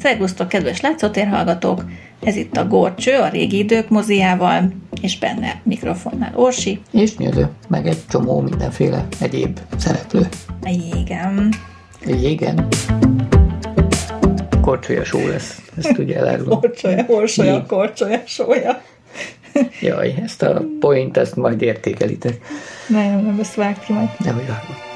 Szervusztok, kedves látszótérhallgatók! Ez itt a Gorcső, a régi idők moziával, és benne mikrofonnál Orsi. És Nyödő, meg egy csomó mindenféle egyéb szereplő. A Igen. Igen. Korcsolya só lesz, ezt ugye elárulom. Korcsolya, orsolya, korcsolya, sója. Jaj, ezt a point, ezt majd értékelitek. Nem, nem, ezt vágd ki majd. Nem, hogy vágom.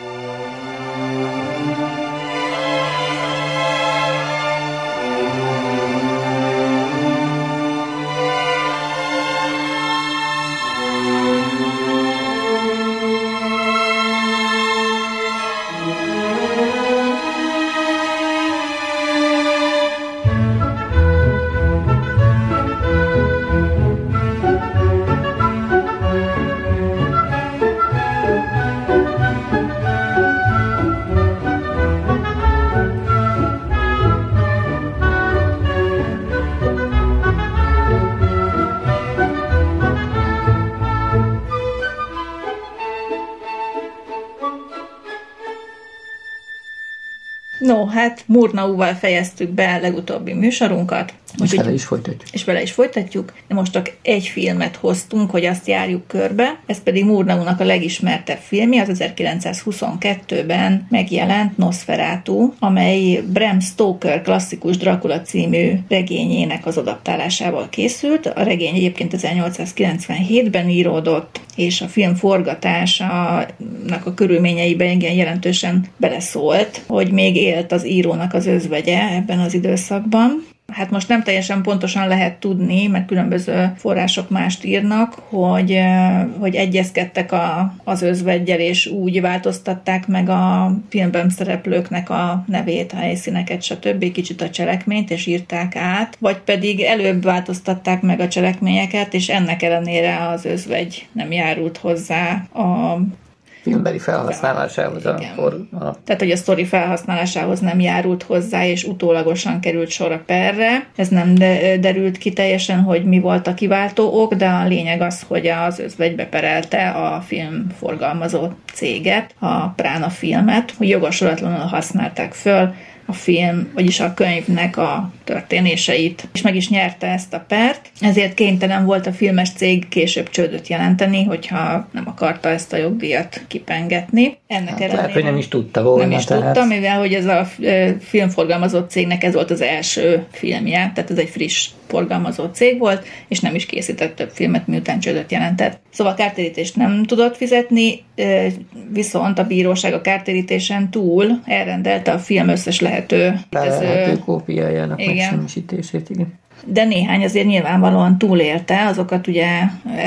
Murnauval fejeztük be legutóbbi műsorunkat. Most és bele is folytatjuk. És bele is folytatjuk. De most csak egy filmet hoztunk, hogy azt járjuk körbe. Ez pedig Murnaunak a legismertebb filmje, az 1922-ben megjelent Nosferatu, amely Bram Stoker klasszikus Dracula című regényének az adaptálásával készült. A regény egyébként 1897-ben íródott, és a film forgatásának a körülményeiben igen jelentősen beleszólt, hogy még élt az írónak az özvegye ebben az időszakban. Hát most nem teljesen pontosan lehet tudni, mert különböző források mást írnak, hogy, hogy egyezkedtek a, az özvegyel, és úgy változtatták meg a filmben szereplőknek a nevét, a helyszíneket, stb. kicsit a cselekményt, és írták át, vagy pedig előbb változtatták meg a cselekményeket, és ennek ellenére az özvegy nem járult hozzá a filmbeli felhasználásához. A, for, a... Tehát, hogy a sztori felhasználásához nem járult hozzá, és utólagosan került sor a perre. Ez nem de, derült ki teljesen, hogy mi volt a kiváltó ok, de a lényeg az, hogy az özvegy beperelte a film forgalmazó céget, a Prána filmet, hogy jogosulatlanul használták föl, a film, vagyis a könyvnek a történéseit, és meg is nyerte ezt a pert, ezért kénytelen volt a filmes cég később csődöt jelenteni, hogyha nem akarta ezt a jogdíjat kipengetni. Ennek hát, ellenére, hogy nem is tudta volna. Nem is tehát. tudta, mivel hogy ez a filmforgalmazó cégnek ez volt az első filmje, tehát ez egy friss forgalmazó cég volt, és nem is készített több filmet, miután csődöt jelentett. Szóval kártérítést nem tudott fizetni, viszont a bíróság a kártérítésen túl elrendelte a film összes lehet lehető. Lehető ez, kópiájának igen. megsemmisítését, igen. De néhány azért nyilvánvalóan túlélte, azokat ugye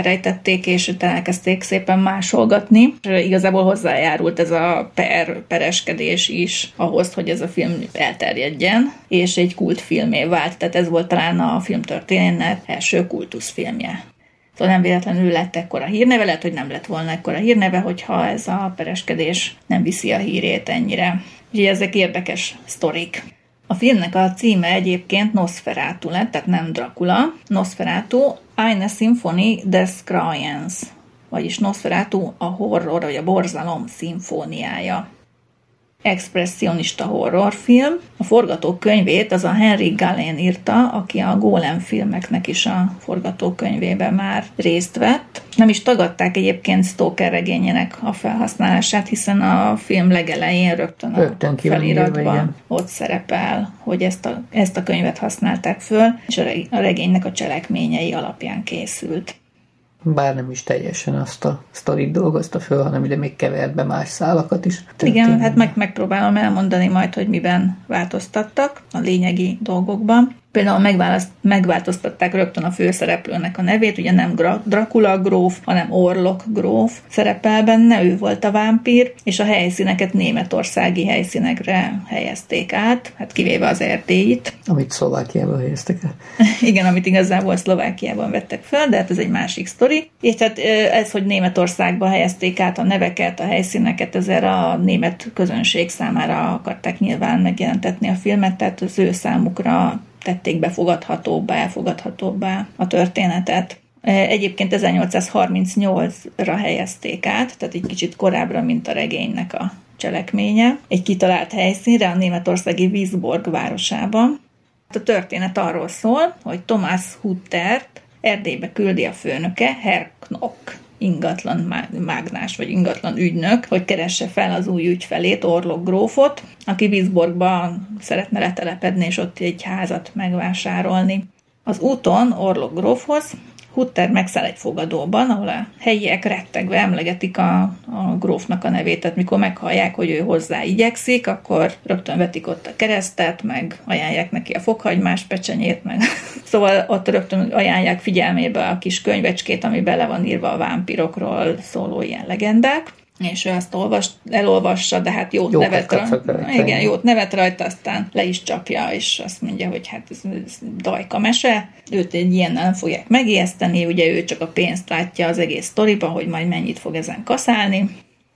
rejtették, és utána elkezdték szépen másolgatni. És igazából hozzájárult ez a per, pereskedés is ahhoz, hogy ez a film elterjedjen, és egy kultfilmé vált. Tehát ez volt talán a filmtörténet első kultuszfilmje. Szóval nem véletlenül lett ekkora hírneve, lehet, hogy nem lett volna ekkora hírneve, hogyha ez a pereskedés nem viszi a hírét ennyire. Úgyhogy ezek érdekes sztorik. A filmnek a címe egyébként Nosferatu lett, tehát nem Dracula. Nosferatu, Eine Symphonie des Krajens, vagyis Nosferatu a horror vagy a borzalom szimfóniája expressionista horrorfilm. A forgatókönyvét az a Henry Gallen írta, aki a Golem filmeknek is a forgatókönyvében már részt vett. Nem is tagadták egyébként Stoker regényének a felhasználását, hiszen a film legelején rögtön, rögtön a feliratban ott szerepel, hogy ezt a, ezt a könyvet használták föl, és a regénynek a cselekményei alapján készült bár nem is teljesen azt a sztorit dolgozta föl, hanem ide még kevert be más szálakat is. Tehát Igen, hát meg, megpróbálom elmondani majd, hogy miben változtattak a lényegi dolgokban. Például megváltoztatták rögtön a főszereplőnek a nevét, ugye nem Gra- Dracula gróf, hanem Orlok gróf szerepel benne, ő volt a vámpír, és a helyszíneket németországi helyszínekre helyezték át, hát kivéve az erdélyit. Amit Szlovákiában helyeztek el. Igen, amit igazából Szlovákiában vettek föl, de hát ez egy másik sztori. És hát ez, hogy Németországba helyezték át a neveket, a helyszíneket, ezért a német közönség számára akarták nyilván megjelentetni a filmet, tehát az ő számukra tették befogadhatóbbá, elfogadhatóbbá a történetet. E, egyébként 1838-ra helyezték át, tehát egy kicsit korábbra, mint a regénynek a cselekménye, egy kitalált helyszínre, a németországi Wiesborg városában. A történet arról szól, hogy Thomas Huttert Erdélybe küldi a főnöke, Herr Knock ingatlan mágnás vagy ingatlan ügynök, hogy keresse fel az új ügyfelét, Orlok grófot, aki Wiesborgba szeretne letelepedni, és ott egy házat megvásárolni. Az úton Orlok grófhoz Hutter megszáll egy fogadóban, ahol a helyiek rettegve emlegetik a, a grófnak a nevét, tehát mikor meghallják, hogy ő hozzá igyekszik, akkor rögtön vetik ott a keresztet, meg ajánlják neki a fokhagymás pecsenyét, meg szóval ott rögtön ajánlják figyelmébe a kis könyvecskét, ami bele van írva a vámpirokról szóló ilyen legendák és ő azt olvas, elolvassa, de hát jót Jókat nevet rajta. Igen, jót nevet rajta, aztán le is csapja, és azt mondja, hogy hát ez, ez dajka mese. Őt egy ilyen nem fogják megijeszteni, ugye ő csak a pénzt látja az egész sztoriba, hogy majd mennyit fog ezen kaszálni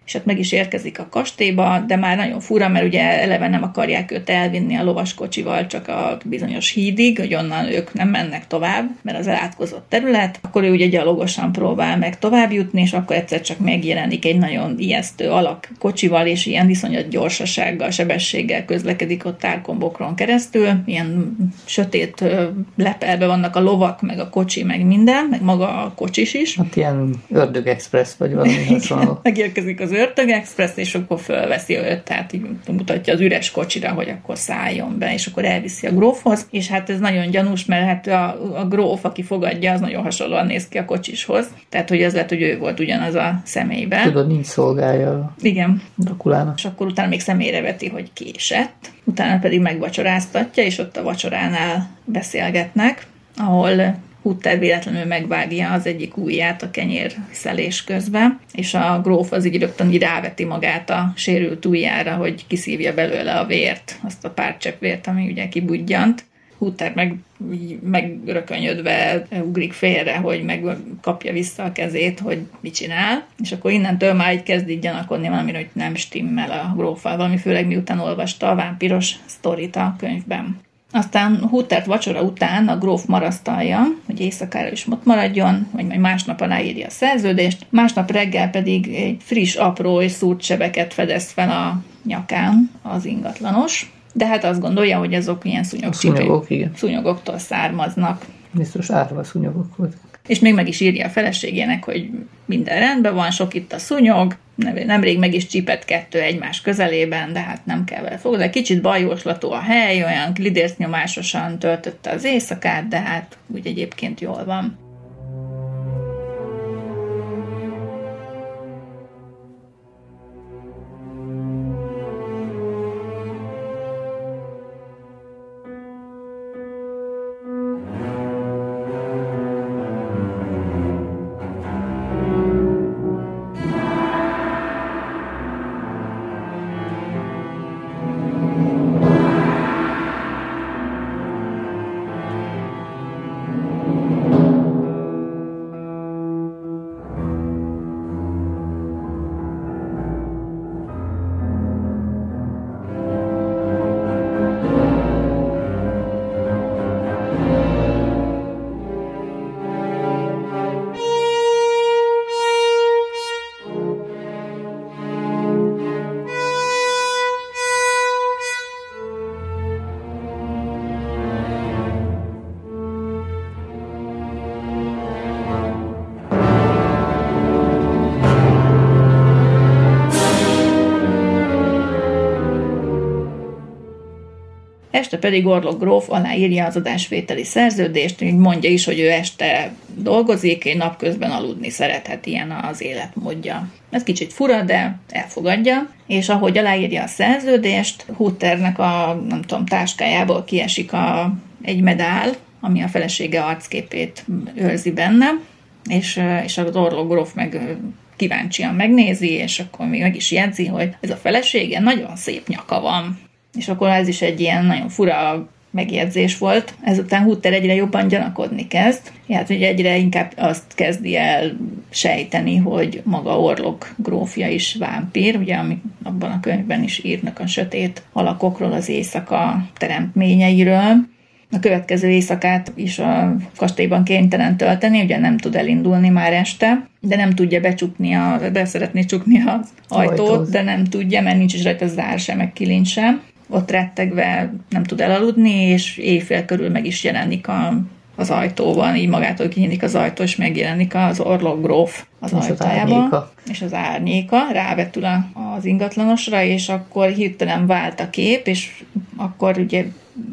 és hát meg is érkezik a kastélyba, de már nagyon fura, mert ugye eleve nem akarják őt elvinni a lovaskocsival csak a bizonyos hídig, hogy onnan ők nem mennek tovább, mert az elátkozott terület, akkor ő ugye gyalogosan próbál meg tovább jutni, és akkor egyszer csak megjelenik egy nagyon ijesztő alak kocsival, és ilyen viszonyat gyorsasággal, sebességgel közlekedik ott tárkombokron keresztül, ilyen sötét lepelbe vannak a lovak, meg a kocsi, meg minden, meg maga a kocsis is. Hát ilyen ördög express vagy valami hasonló. Megérkezik az Örtök Express, és akkor fölveszi őt, tehát így mutatja az üres kocsira, hogy akkor szálljon be, és akkor elviszi a grófhoz, és hát ez nagyon gyanús, mert hát a, a gróf, aki fogadja, az nagyon hasonlóan néz ki a kocsishoz, tehát hogy ez lehet, hogy ő volt ugyanaz a személyben. Tudod, nincs szolgálja. Igen. Drakulának. És akkor utána még személyre veti, hogy késett, utána pedig megvacsoráztatja, és ott a vacsoránál beszélgetnek, ahol Hutter véletlenül megvágja az egyik ujját a kenyér szelés közben, és a gróf az így rögtön így ráveti magát a sérült ujjára, hogy kiszívja belőle a vért, azt a pár csepp vért, ami ugye kibudjant. Hutter meg megrökönyödve ugrik félre, hogy megkapja vissza a kezét, hogy mit csinál, és akkor innentől már így kezd így gyanakodni valami, hogy nem stimmel a grófal, valami főleg miután olvasta a vámpiros sztorit a könyvben. Aztán Huttert vacsora után a gróf marasztalja, hogy éjszakára is ott maradjon, vagy majd másnap aláírja a szerződést, másnap reggel pedig egy friss, apró és szúrt sebeket fedez fel a nyakán az ingatlanos, de hát azt gondolja, hogy azok ilyen szúnyog szúnyogok, igen. szúnyogoktól származnak. Biztos árva szúnyogok voltak. És még meg is írja a feleségének, hogy minden rendben van, sok itt a szúnyog, nemrég meg is csípett kettő egymás közelében, de hát nem kell vele foglalkozni. Kicsit bajoslató a hely, olyan lidércnyomásosan töltötte az éjszakát, de hát úgy egyébként jól van. Este pedig Orlok gróf aláírja az adásvételi szerződést, így mondja is, hogy ő este dolgozik, egy napközben aludni szerethet, ilyen az életmódja. Ez kicsit fura, de elfogadja, és ahogy aláírja a szerződést, Hutternek a, nem tudom, táskájából kiesik a, egy medál, ami a felesége arcképét őrzi benne, és, és az Orlok gróf meg kíváncsian megnézi, és akkor még meg is jegyzi, hogy ez a felesége nagyon szép nyaka van. És akkor ez is egy ilyen nagyon fura megjegyzés volt. Ezután Hutter egyre jobban gyanakodni kezd. Hát ugye egyre inkább azt kezdi el sejteni, hogy maga Orlok grófja is vámpír, ugye ami abban a könyvben is írnak a sötét alakokról, az éjszaka teremtményeiről. A következő éjszakát is a kastélyban kénytelen tölteni, ugye nem tud elindulni már este, de nem tudja becsukni, a, be szeretné csukni az ajtót, ajtót, de nem tudja, mert nincs is rajta zár sem, meg kilincs sem ott rettegve nem tud elaludni, és éjfél körül meg is jelenik a, az ajtóban, így magától kinyílik az ajtó, és megjelenik az Orlok gróf az És az ajtajában. árnyéka. és az árnyéka rávetül a- az ingatlanosra, és akkor hirtelen vált a kép, és akkor ugye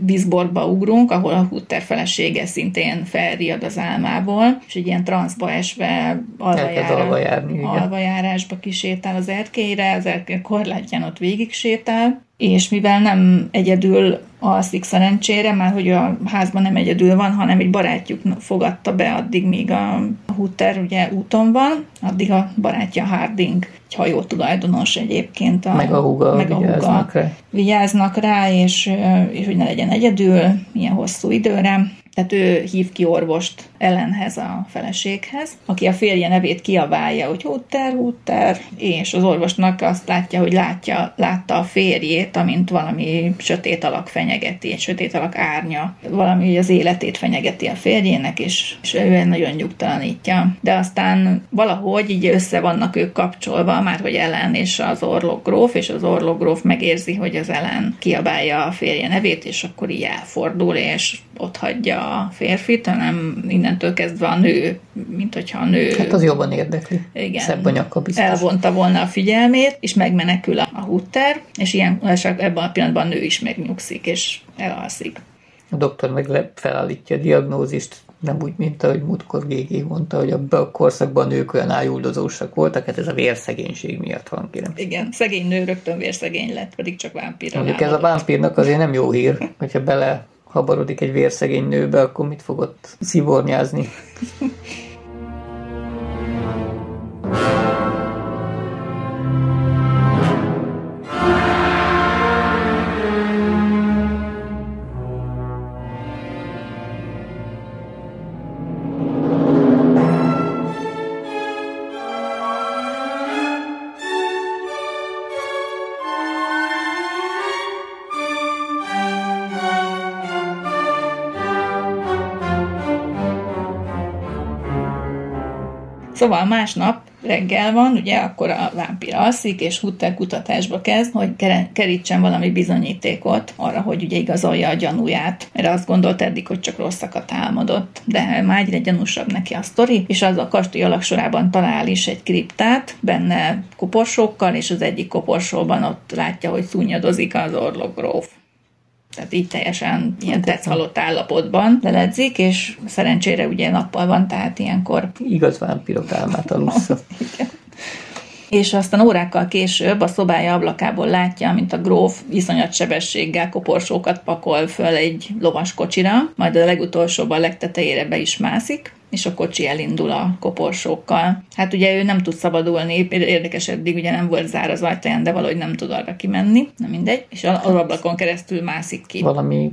vízbortba ugrunk, ahol a Hutter felesége szintén felriad az álmából, és egy ilyen transzba esve alvajára, járni, igen. alvajárásba kisétál az erkélyre, az erkély korlátján ott végig sétál, és mivel nem egyedül alszik szerencsére, már hogy a házban nem egyedül van, hanem egy barátjuk fogadta be addig, míg a Hutter ugye úton van, addig a barátja Harding, egy hajó tulajdonos egyébként. A, Meg a húga meg a húga vigyáznak rá. vigyáznak rá, és, és hogy ne legyen egyedül ilyen hosszú időre. Tehát ő hív ki orvost ellenhez a feleséghez, aki a férje nevét kiabálja, hogy Hutter, Hutter, és az orvosnak azt látja, hogy látja, látta a férjét, amint valami sötét alak fenyegeti, egy sötét alak árnya, valami az életét fenyegeti a férjének, és, és ő nagyon nyugtalanítja. De aztán valahogy így össze vannak ők kapcsolva, már hogy Ellen és az orlok gróf, és az orlok gróf megérzi, hogy az Ellen kiabálja a férje nevét, és akkor így elfordul, és ott hagyja a férfit, hanem innentől kezdve a nő, mint hogyha a nő Hát az jobban érdekli. Igen. Szebb a nyaka biztos. elvonta volna a figyelmét, és megmenekül a, a Hutter, és ilyen, és ebben a pillanatban a nő is megnyugszik, és elalszik. A doktor meg felállítja a diagnózist, nem úgy, mint ahogy múltkor GG mondta, hogy abban a korszakban a nők olyan ájuldozósak voltak, hát ez a vérszegénység miatt van, kérem. Igen, szegény nő rögtön vérszegény lett, pedig csak vámpírra Mondjuk ez a vámpírnak azért nem jó hír, hogyha bele habarodik egy vérszegény nőbe, akkor mit fogott szivornyázni? Szóval másnap reggel van, ugye akkor a vámpír alszik, és Hutter kutatásba kezd, hogy kerítsen valami bizonyítékot arra, hogy ugye igazolja a gyanúját. Erre azt gondolt eddig, hogy csak rosszakat álmodott. De már egyre gyanúsabb neki a sztori, és az a kastély alaksorában talál is egy kriptát, benne koporsókkal, és az egyik koporsóban ott látja, hogy szúnyadozik az orlogróf. Tehát így teljesen ilyen tetszhalott állapotban leledzik, és szerencsére ugye nappal van, tehát ilyenkor Igaz vámpírok álmát alussza. és aztán órákkal később a szobája ablakából látja, mint a gróf iszonyat sebességgel koporsókat pakol föl egy lovas kocsira, majd a legutolsóban a legtetejére be is mászik, és a kocsi elindul a koporsókkal. Hát ugye ő nem tud szabadulni, érdekes eddig ugye nem volt zár az ajtaján, de valahogy nem tud arra kimenni, nem mindegy, és az ablakon keresztül mászik ki. Valami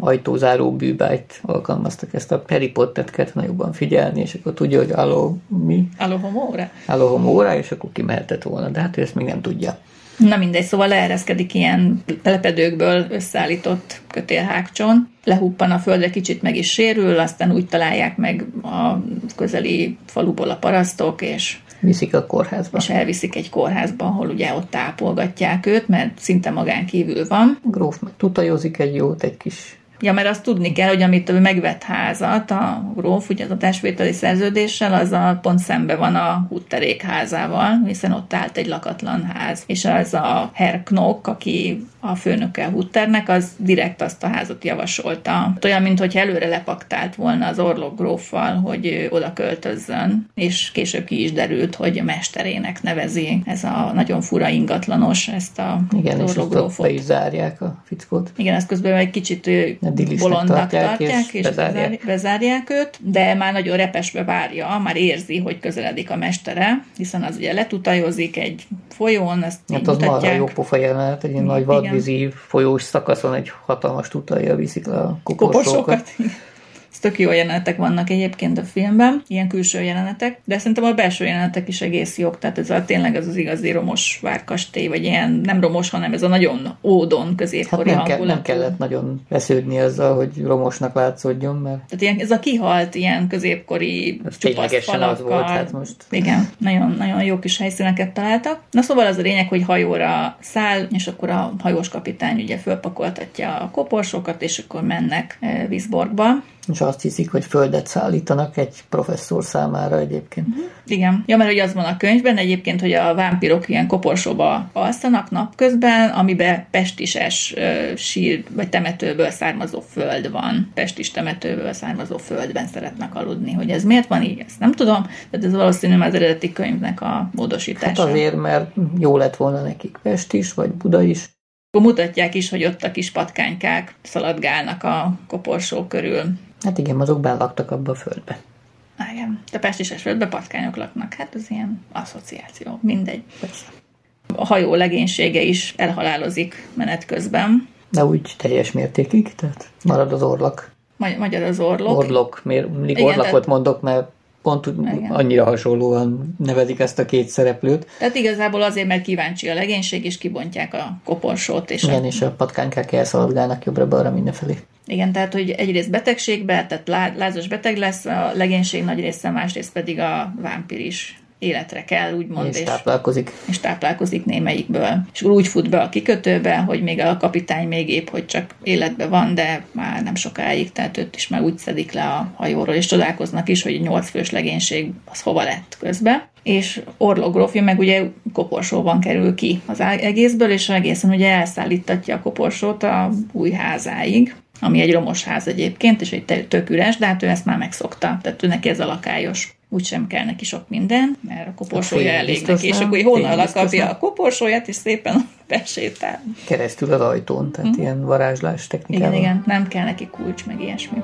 ajtózáró bűbájt alkalmaztak ezt a Harry Pottert kellett jobban figyelni, és akkor tudja, hogy álló mi, Alohomóra? álló homóra, és akkor kimehetett volna, de hát ő ezt még nem tudja. Na mindegy, szóval leereszkedik ilyen lepedőkből összeállított kötélhágcson, lehuppan a földre, kicsit meg is sérül, aztán úgy találják meg a közeli faluból a parasztok, és, Viszik a kórházba. és elviszik egy kórházba, ahol ugye ott tápolgatják őt, mert szinte magán kívül van. Gróf meg tutajozik egy jót, egy kis Ja, mert azt tudni kell, hogy amit ő megvett házat, a gróf, ugye az adásvételi szerződéssel, az a pont szembe van a Hutterék házával, hiszen ott állt egy lakatlan ház. És az a Herr Knock, aki a főnöke Hutternek, az direkt azt a házat javasolta. Olyan, mintha előre lepaktált volna az Orlok gróffal, hogy oda költözzön, és később ki is derült, hogy a mesterének nevezi ez a nagyon fura ingatlanos, ezt a Igen, és azt be is zárják a fickót. Igen, ezt közben egy kicsit bolondnak tartják, tartják, és és, bezárják. bezárják. őt, de már nagyon repesbe várja, már érzi, hogy közeledik a mestere, hiszen az ugye letutajozik egy folyón, ezt Hát az marha mutatják. jó pofa jelenet, egy ilyen nagy vadvízi folyós szakaszon egy hatalmas tutajjal viszik a koporsókat. koporsókat. Tök jó jelenetek vannak egyébként a filmben, ilyen külső jelenetek, de szerintem a belső jelenetek is egész jók, tehát ez a tényleg ez az igazi romos várkastély, vagy ilyen nem romos, hanem ez a nagyon ódon középkori hát nem, kell, nem kellett nagyon vesződni azzal, hogy romosnak látszódjon, mert... Tehát ilyen, ez a kihalt, ilyen középkori csupasz az volt, hát most. Igen, nagyon, nagyon jó kis helyszíneket találtak. Na szóval az a lényeg, hogy hajóra száll, és akkor a hajós kapitány ugye fölpakoltatja a koporsókat, és akkor mennek Vízborgba és azt hiszik, hogy földet szállítanak egy professzor számára egyébként. Uh-huh. Igen. Ja, mert hogy az van a könyvben egyébként, hogy a vámpirok ilyen koporsóba alszanak napközben, amiben pestises uh, sír vagy temetőből származó föld van. Pestis temetőből származó földben szeretnek aludni. Hogy ez miért van így, ezt nem tudom, de ez valószínűleg az eredeti könyvnek a módosítása. Hát azért, mert jó lett volna nekik Pestis, vagy Buda is. Akkor mutatják is, hogy ott a kis patkánykák szaladgálnak a koporsó körül. Hát igen, azok belaktak abba a földbe. Igen, de pestises földbe patkányok laknak. Hát ez ilyen asszociáció, mindegy. Persze. A hajó legénysége is elhalálozik menet közben. De úgy teljes mértékig, tehát marad az orlak. Magyar az orlok. Orlok, miért orlakot tehát... mondok, mert pont Igen. annyira hasonlóan nevezik ezt a két szereplőt. Tehát igazából azért, mert kíváncsi a legénység, és kibontják a koporsót. És Igen, a... és a patkánykák elszaladgálnak jobbra-balra mindenfelé. Igen, tehát hogy egyrészt betegségbe, tehát lázas beteg lesz a legénység nagy része, másrészt pedig a vámpir is életre kell, úgymond. És, és táplálkozik. És táplálkozik némelyikből. És úgy fut be a kikötőbe, hogy még a kapitány még épp, hogy csak életbe van, de már nem sokáig, tehát őt is már úgy szedik le a hajóról, és csodálkoznak is, hogy egy nyolc fős legénység az hova lett közbe. És Orlok grófja meg ugye koporsóban kerül ki az egészből, és egészen ugye elszállítatja a koporsót a új házáig ami egy romos ház egyébként, és egy tök üres, de hát ő ezt már megszokta, tehát ő neki ez a lakályos úgysem kell neki sok minden, mert a koporsója elég neki, és akkor honnan lakapja a koporsóját, és szépen besétál. Keresztül az ajtón, tehát hmm. ilyen varázslás technikával. Igen, igen, nem kell neki kulcs, meg ilyesmi.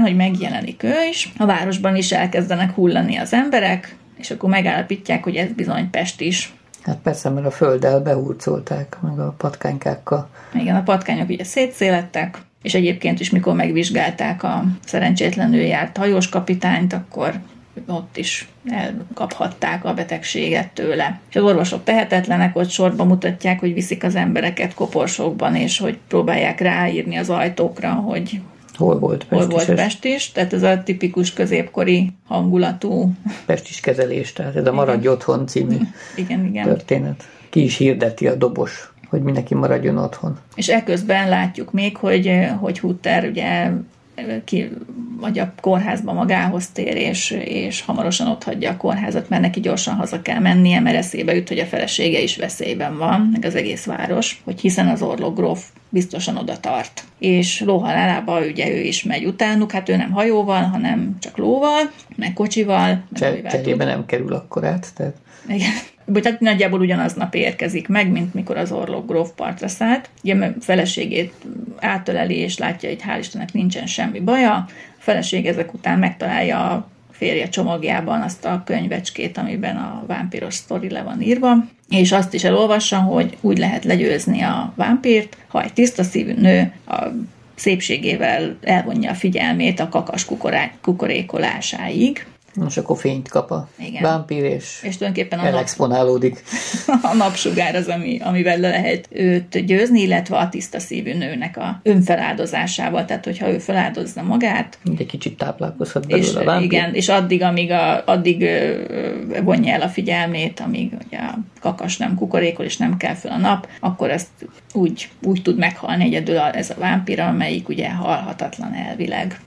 Ezután, hogy megjelenik ő is, a városban is elkezdenek hullani az emberek, és akkor megállapítják, hogy ez bizony Pest is. Hát persze, mert a földdel behurcolták, meg a patkánykákkal. Igen, a patkányok ugye szétszélettek, és egyébként is, mikor megvizsgálták a szerencsétlenül járt hajós kapitányt, akkor ott is elkaphatták a betegséget tőle. És az orvosok tehetetlenek, ott sorba mutatják, hogy viszik az embereket koporsókban, és hogy próbálják ráírni az ajtókra, hogy Hol volt Pest Hol volt Pest is, tehát ez a tipikus középkori hangulatú... Pestis kezelés, tehát ez a Maradj igen. otthon című igen, igen. történet. Ki is hirdeti a dobos, hogy mindenki maradjon otthon. És ekközben látjuk még, hogy, hogy Hutter ugye ki, vagy a kórházba magához tér, és, és hamarosan ott hagyja a kórházat, mert neki gyorsan haza kell mennie, mert eszébe jut, hogy a felesége is veszélyben van, meg az egész város, hogy hiszen az orlok gróf biztosan oda tart. És lóhalálába ugye ő is megy utánuk, hát ő nem hajóval, hanem csak lóval, meg kocsival. Cserébe nem kerül akkor át, tehát... Igen. Tehát nagyjából ugyanaznap érkezik meg, mint mikor az orlok gróf partra szállt. Ugye feleségét átöleli, és látja, hogy hál' Istennek nincsen semmi baja. A feleség ezek után megtalálja a férje csomagjában azt a könyvecskét, amiben a vámpiros sztori le van írva, és azt is elolvassa, hogy úgy lehet legyőzni a vámpírt, ha egy tiszta szívű nő a szépségével elvonja a figyelmét a kakas kukorékolásáig. És akkor fényt kap a Igen. vámpír, és, És tulajdonképpen a nap, elexponálódik. a napsugár az, ami, amivel le lehet őt győzni, illetve a tiszta szívű nőnek a önfeláldozásával. Tehát, hogyha ő feláldozza magát, Egy kicsit táplálkozhat és, belőle a vámpír. igen, és addig, amíg a, addig vonja el a figyelmét, amíg ugye a kakas nem kukorékol, és nem kell fel a nap, akkor ezt úgy, úgy tud meghalni egyedül ez a vámpira, amelyik ugye halhatatlan elvileg.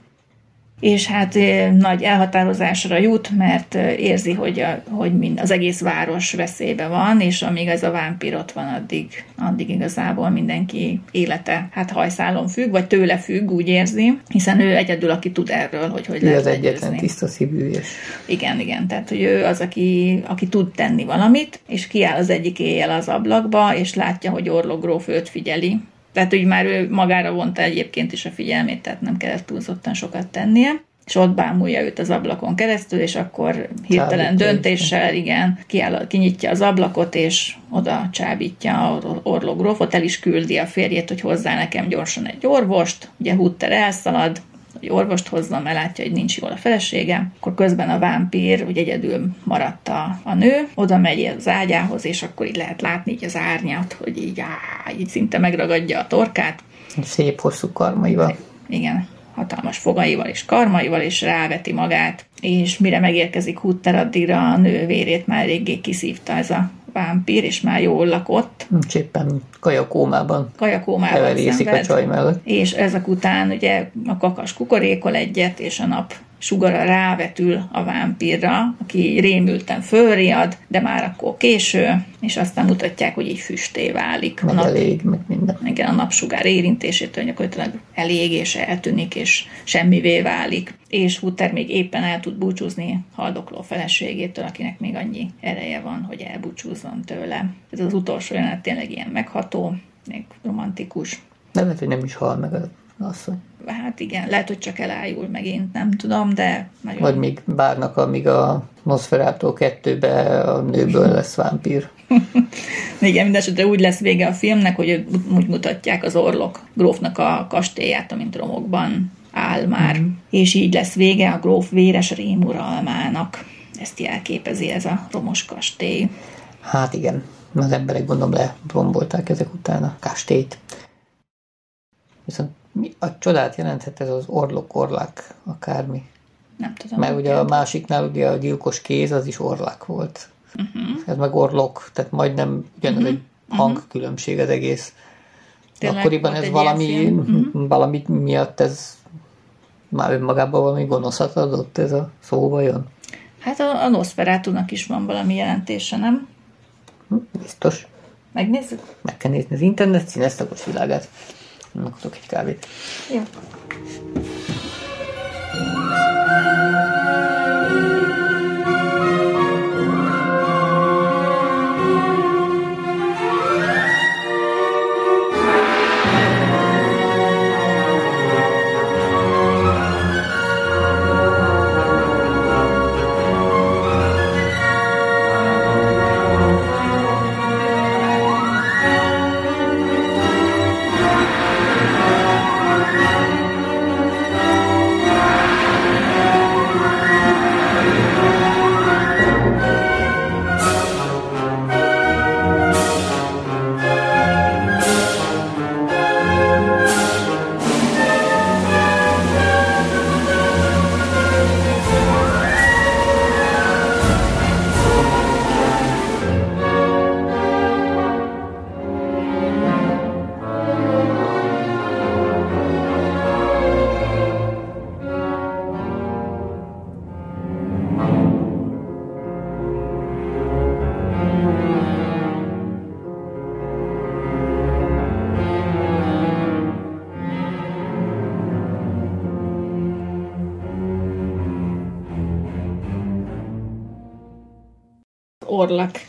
És hát nagy elhatározásra jut, mert érzi, hogy, a, hogy mind, az egész város veszélybe van, és amíg ez a vámpír ott van, addig, addig igazából mindenki élete hát hajszálon függ, vagy tőle függ, úgy érzi, hiszen ő egyedül, aki tud erről, hogy hogy Ő lehet az egyetlen tiszta szívű, és Igen, igen, tehát hogy ő az, aki, aki tud tenni valamit, és kiáll az egyik éjjel az ablakba, és látja, hogy Orlok gróf őt figyeli. Tehát úgy már ő magára vonta egyébként is a figyelmét, tehát nem kellett túlzottan sokat tennie. És ott bámulja őt az ablakon keresztül, és akkor hirtelen Csábítja. döntéssel, igen, kiáll, kinyitja az ablakot, és oda csábítja a Orlok grófot, el is küldi a férjét, hogy hozzá nekem gyorsan egy orvost, ugye Hutter elszalad, hogy orvost hozzon, mert látja, hogy nincs jól a felesége. Akkor közben a vámpír, hogy egyedül maradt a, a nő, oda megy az ágyához, és akkor így lehet látni így az árnyat, hogy így, á, így szinte megragadja a torkát. szép hosszú karmaival. Igen, hatalmas fogaival és karmaival, és ráveti magát, és mire megérkezik Hutter, addigra a nő vérét már réggé kiszívta ez a vámpír, és már jól lakott. Cséppen kajakómában Kajakómával levelészik a csaj mellett. és ezek után ugye a kakas kukorékol egyet, és a nap sugara rávetül a vámpírra, aki rémülten fölriad, de már akkor késő, és aztán mutatják, hogy így füsté válik. A Meg nap, elég, meg minden. igen, a napsugár érintésétől gyakorlatilag elég, és eltűnik, és semmivé válik. És Hutter még éppen el tud búcsúzni haldokló feleségétől, akinek még annyi ereje van, hogy elbúcsúzzon tőle. Ez az utolsó jelenet tényleg ilyen megható, még romantikus. De lehet, hogy nem is hal meg asszony. Hát igen, lehet, hogy csak elájul megint, nem tudom, de nagyon... Vagy még várnak, amíg a Nosferatu 2-be a nőből lesz vámpír. Igen, mindesetre úgy lesz vége a filmnek, hogy úgy mutatják az orlok grófnak a kastélyát, amint romokban áll már. Mm. És így lesz vége a gróf véres rémuralmának. Ezt jelképezi ez a romos kastély. Hát igen, az emberek gondolom lerombolták ezek után a kastélyt. Viszont mi a csodát jelenthet ez az orlok, orlák, akármi? Nem tudom. Mert ugye a jelent. másiknál ugye a gyilkos kéz az is orlák volt. Mhm. Uh-huh. Ez meg orlok, tehát majdnem ugyanaz uh-huh. egy hangkülönbség az egész. Tényleg Akkoriban ez valami. Mhm. valami miatt ez már önmagában valami gonoszat adott ez a szó vajon? Hát a, a Nosferatu-nak is van valami jelentése, nem? Hm, Biztos. Megnézzük? Meg kell nézni az internet színesztagos világát. Megkapok egy kávét. Jó. Orlak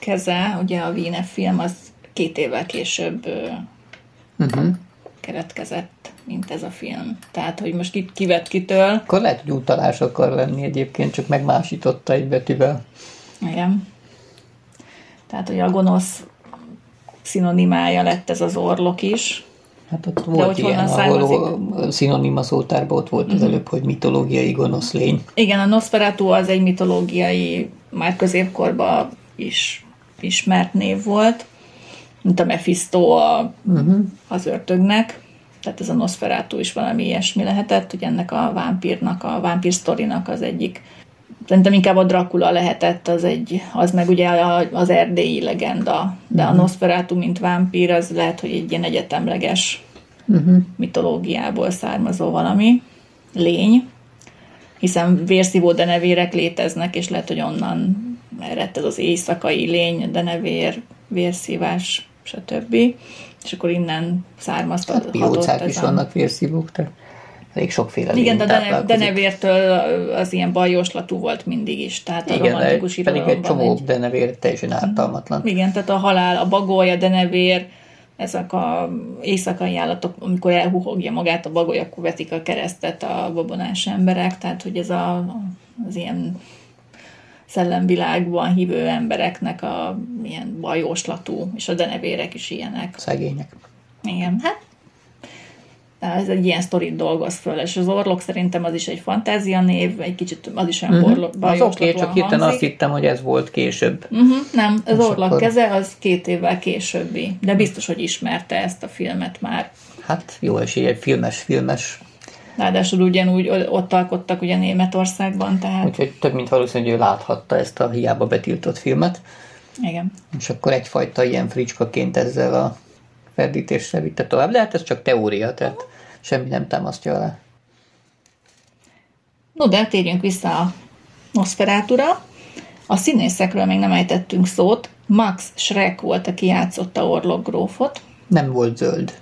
keze, ugye a Víne film, az két évvel később Uh-huh. keretkezett, mint ez a film. Tehát, hogy most ki, kivett kitől. Akkor lehet, hogy utalás akar lenni egyébként, csak megmásította egy betűvel. Igen. Tehát, hogy a gonosz szinonimája lett ez az orlok is. Hát ott volt hogy ilyen, ahol a szinonima szótárban ott volt az előbb, hogy mitológiai gonosz lény. Igen, a Nosferatu az egy mitológiai, már középkorban is ismert név volt, mint a Mephisto a, az ördögnek. Tehát ez a Nosferatu is valami ilyesmi lehetett, hogy ennek a vámpírnak, a vámpír sztorinak az egyik Szerintem inkább a Dracula lehetett, az, egy, az meg ugye az erdélyi legenda, de a Nosferatu, mint vámpír, az lehet, hogy egy ilyen egyetemleges mitológiából származó valami. Lény, hiszen vérszívó denevérek léteznek, és lehet, hogy onnan eredt ez az éjszakai lény, denevér, vérszívás, stb. És akkor innen származhat Hát piócák is a- vannak vérszívók, de elég sokféle igen, de a denevértől az ilyen bajoslatú volt mindig is, tehát a Igen, romantikus de pedig egy csomó egy- denevér teljesen ártalmatlan. Igen, tehát a halál, a bagoly, a denevér, ezek a éjszakai állatok, amikor elhuhogja magát a bagoly, akkor vetik a keresztet a babonás emberek, tehát hogy ez a, az ilyen szellemvilágban hívő embereknek a ilyen bajoslatú, és a denevérek is ilyenek. Szegények. Igen, hát ez egy ilyen sztorit dolgoz föl, és az orlok szerintem az is egy fantázia név, egy kicsit az is olyan uh-huh. Mhm. Az oké, csak hirtelen azt hittem, hogy ez volt később. Uh-huh, nem, az És orlak akkor- keze az két évvel későbbi, de biztos, hogy ismerte ezt a filmet már. Hát jó esély, egy filmes, filmes. Ráadásul ugyanúgy ott alkottak ugye Németországban, tehát Úgyhogy több mint valószínű, hogy ő láthatta ezt a hiába betiltott filmet, igen. és akkor egyfajta ilyen fricskaként ezzel a ferdítéssel vitte tovább. Lehet ez csak teória, tehát semmi nem támasztja alá. No, de térjünk vissza a Nosferátura. A színészekről még nem ejtettünk szót. Max Schreck volt, aki játszotta Orlok grófot. Nem volt zöld.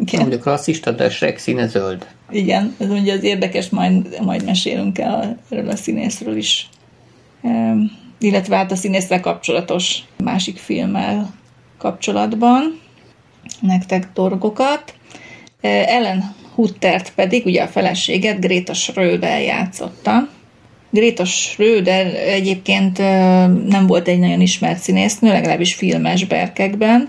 Igen. Ugye klasszista, de a Shrek színe zöld. Igen, ez ugye az érdekes, majd, majd mesélünk el erről a színészről is. Ehm, illetve hát a színésszel kapcsolatos másik filmmel kapcsolatban nektek dolgokat. Eh, Ellen Huttert pedig, ugye a feleséget, Greta Schröder játszotta. Greta Schröder egyébként nem volt egy nagyon ismert színésznő, legalábbis filmes berkekben.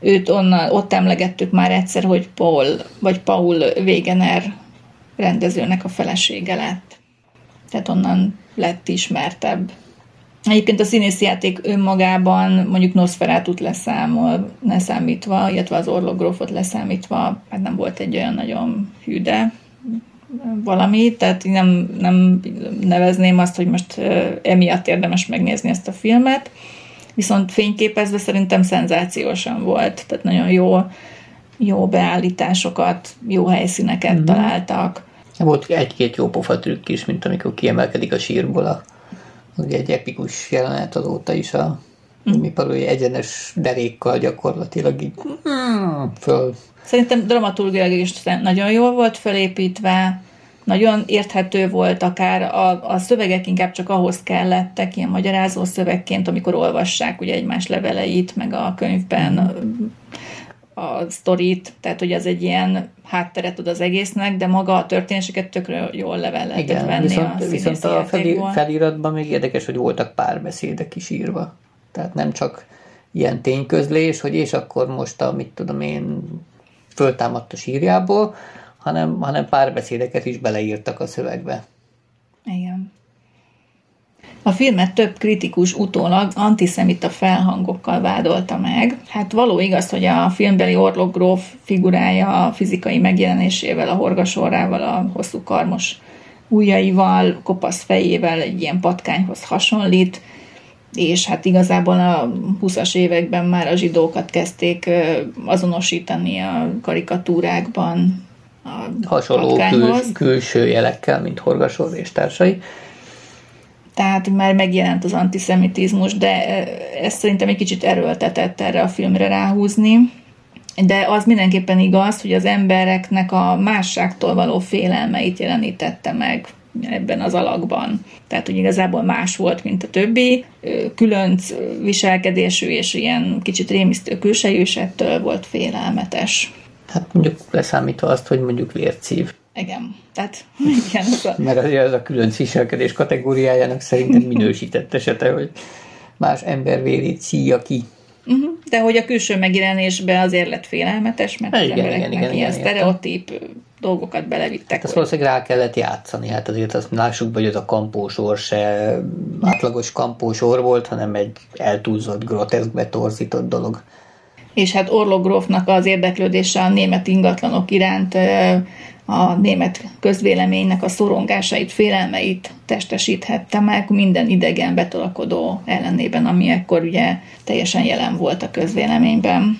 Őt onnan, ott emlegettük már egyszer, hogy Paul, vagy Paul Wegener rendezőnek a felesége lett. Tehát onnan lett ismertebb. Egyébként a színészi játék önmagában mondjuk Nosferatut leszámol, leszámítva, illetve az Orlogrófot leszámítva, hát nem volt egy olyan nagyon hűde valami, tehát nem, nem nevezném azt, hogy most emiatt érdemes megnézni ezt a filmet, viszont fényképezve szerintem szenzációsan volt, tehát nagyon jó, jó beállításokat, jó helyszíneket mm-hmm. találtak. Volt egy-két jó pofa trükk is, mint amikor kiemelkedik a sírból a, ugye egy epikus jelenet azóta is a mm. mi palói egyenes derékkal gyakorlatilag így mm, föl. Szerintem dramaturgilag is nagyon jól volt felépítve, nagyon érthető volt, akár a, a szövegek inkább csak ahhoz kellettek, ilyen magyarázó szövegként, amikor olvassák ugye egymás leveleit, meg a könyvben a, sztorit, tehát hogy az egy ilyen hátteret ad az egésznek, de maga a történéseket tökre jól level lehetett Igen, venni viszont, a viszont a játékból. feliratban még érdekes, hogy voltak párbeszédek is írva. Tehát nem csak ilyen tényközlés, hogy és akkor most a, mit tudom én, föltámadt a sírjából, hanem, hanem párbeszédeket is beleírtak a szövegbe. Igen. A filmet több kritikus utólag antiszemita felhangokkal vádolta meg. Hát való igaz, hogy a filmbeli Orlok gróf figurája a fizikai megjelenésével, a horgasorrával, a hosszú karmos ujjaival, kopasz fejével egy ilyen patkányhoz hasonlít, és hát igazából a 20-as években már a zsidókat kezdték azonosítani a karikatúrákban a Hasonló kül, patkányhoz. külső jelekkel, mint Horgasor és társai. tehát már megjelent az antiszemitizmus, de ezt szerintem egy kicsit erőltetett erre a filmre ráhúzni. De az mindenképpen igaz, hogy az embereknek a másságtól való félelmeit jelenítette meg ebben az alakban. Tehát, hogy igazából más volt, mint a többi. Különc viselkedésű és ilyen kicsit rémisztő külsejű, és ettől volt félelmetes. Hát mondjuk leszámítva azt, hogy mondjuk vércív. Igen, tehát igen, ez a, Mert azért az a különc viselkedés kategóriájának szerintem minősített esete, hogy más ember vérét szíja ki. Uh-huh. De hogy a külső megjelenésbe azért lett félelmetes, mert igen, igen, igen, igen, ilyen igen, sztereotíp dolgokat belevittek. Hát ezt valószínűleg rá kellett játszani, hát azért azt lássuk be, hogy ez a kampósor se átlagos kampósor volt, hanem egy eltúlzott, groteszk, betorzított dolog. És hát Orlogrófnak az érdeklődése a német ingatlanok iránt a német közvéleménynek a szorongásait, félelmeit testesíthette meg minden idegen betolakodó ellenében, ami ekkor ugye teljesen jelen volt a közvéleményben.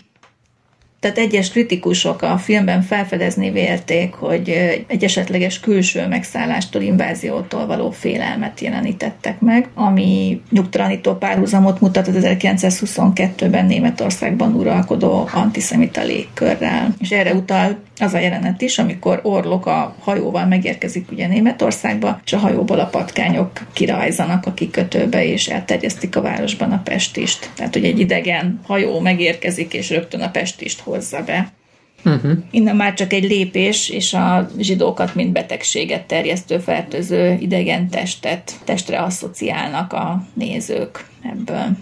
Tehát egyes kritikusok a filmben felfedezni vélték, hogy egy esetleges külső megszállástól, inváziótól való félelmet jelenítettek meg, ami nyugtalanító párhuzamot mutat az 1922-ben Németországban uralkodó antiszemita légkörrel. És erre utal az a jelenet is, amikor Orlok a hajóval megérkezik ugye Németországba, és a hajóból a patkányok kirajzanak a kikötőbe, és elterjesztik a városban a pestist. Tehát, hogy egy idegen hajó megérkezik, és rögtön a pestist hozza be. Uh-huh. Innen már csak egy lépés, és a zsidókat, mint betegséget terjesztő, fertőző idegen testet, testre asszociálnak a nézők ebből.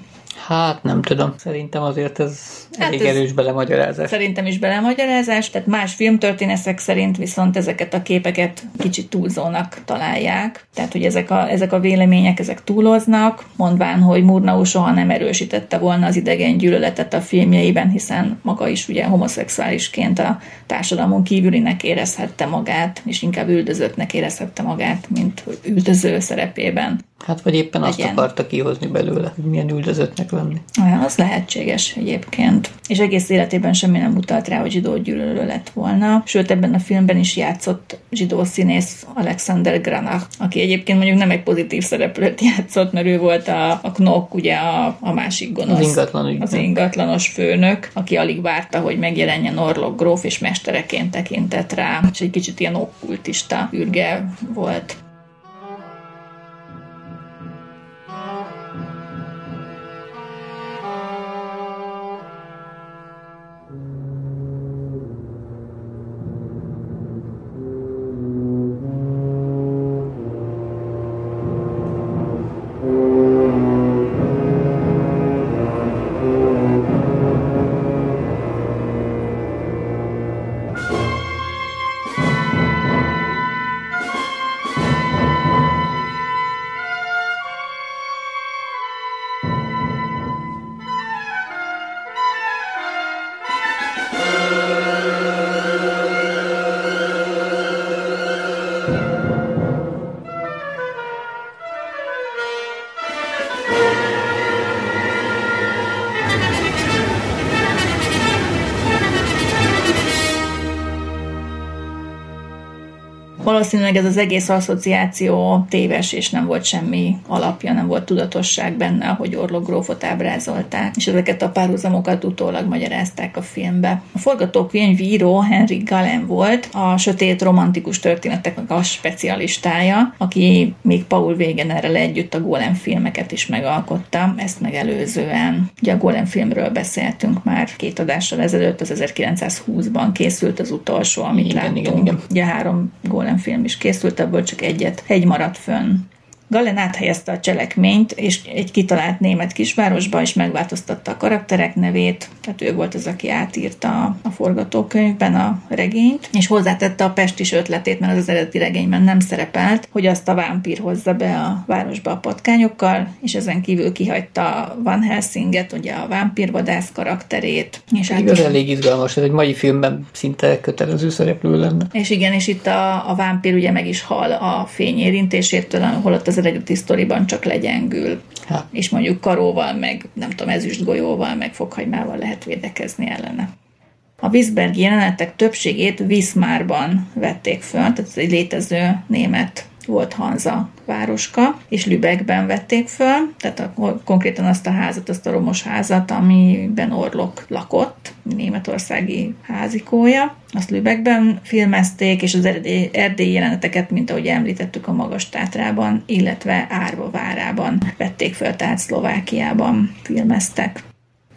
Hát nem tudom, szerintem azért ez hát elég ez erős belemagyarázás. Szerintem is belemagyarázás, tehát más filmtörténetek szerint viszont ezeket a képeket kicsit túlzónak találják. Tehát, hogy ezek a, ezek a vélemények, ezek túloznak, mondván, hogy Murnau soha nem erősítette volna az idegen gyűlöletet a filmjeiben, hiszen maga is ugye homoszexuálisként a társadalmon kívülinek érezhette magát, és inkább üldözöttnek érezhette magát, mint üldöző szerepében. Hát vagy éppen legyen. azt akarta kihozni belőle, hogy milyen üldözöttnek lenni. Az lehetséges egyébként. És egész életében semmi nem utalt rá, hogy zsidó gyűlölő lett volna. Sőt, ebben a filmben is játszott zsidó színész Alexander Granach, aki egyébként mondjuk nem egy pozitív szereplőt játszott, mert ő volt a, a Knok, ugye a, a másik gonosz. Az ingatlan Az ingatlanos főnök, aki alig várta, hogy megjelenjen Orlok gróf, és mestereként tekintett rá. És egy kicsit ilyen okkultista ürge volt. Valószínűleg ez az egész asszociáció téves, és nem volt semmi alapja, nem volt tudatosság benne, hogy Orlok grófot ábrázolták, és ezeket a párhuzamokat utólag magyarázták a filmbe. A forgatókönyvíró Henry Gallen volt, a sötét romantikus történeteknek a specialistája, aki még Paul Wegenerrel együtt a Golem filmeket is megalkotta, ezt megelőzően. Ugye a Golem filmről beszéltünk már két adással ezelőtt, az 1920-ban készült az utolsó, amit igen, láttunk. Igen, igen. Ugye három Golem film is készült, abból csak egyet, egy maradt fönn. Galen áthelyezte a cselekményt, és egy kitalált német kisvárosba, is megváltoztatta a karakterek nevét, tehát ő volt az, aki átírta a forgatókönyvben a regényt, és hozzátette a pestis ötletét, mert az, az eredeti regényben nem szerepelt, hogy azt a vámpír hozza be a városba a patkányokkal, és ezen kívül kihagyta Van Helsinget, ugye a vámpírvadász karakterét. És át Igaz, elég izgalmas, ez egy mai filmben szinte kötelező szereplő lenne. És igen, és itt a, a vámpír ugye meg is hal a fényérintésétől, holott az az eredeti sztoriban csak legyengül. Ha. És mondjuk karóval, meg nem tudom, ezüst golyóval, meg fokhagymával lehet védekezni ellene. A Wiesberg jelenetek többségét Wismarban vették föl, tehát ez egy létező német volt Hanza városka, és Lübeckben vették föl, tehát a, konkrétan azt a házat, azt a romos házat, amiben Orlok lakott, németországi házikója. Azt Lübeckben filmezték, és az erdély, erdélyi jeleneteket, mint ahogy említettük a Magas Tátrában, illetve Árva várában vették föl, tehát Szlovákiában filmeztek.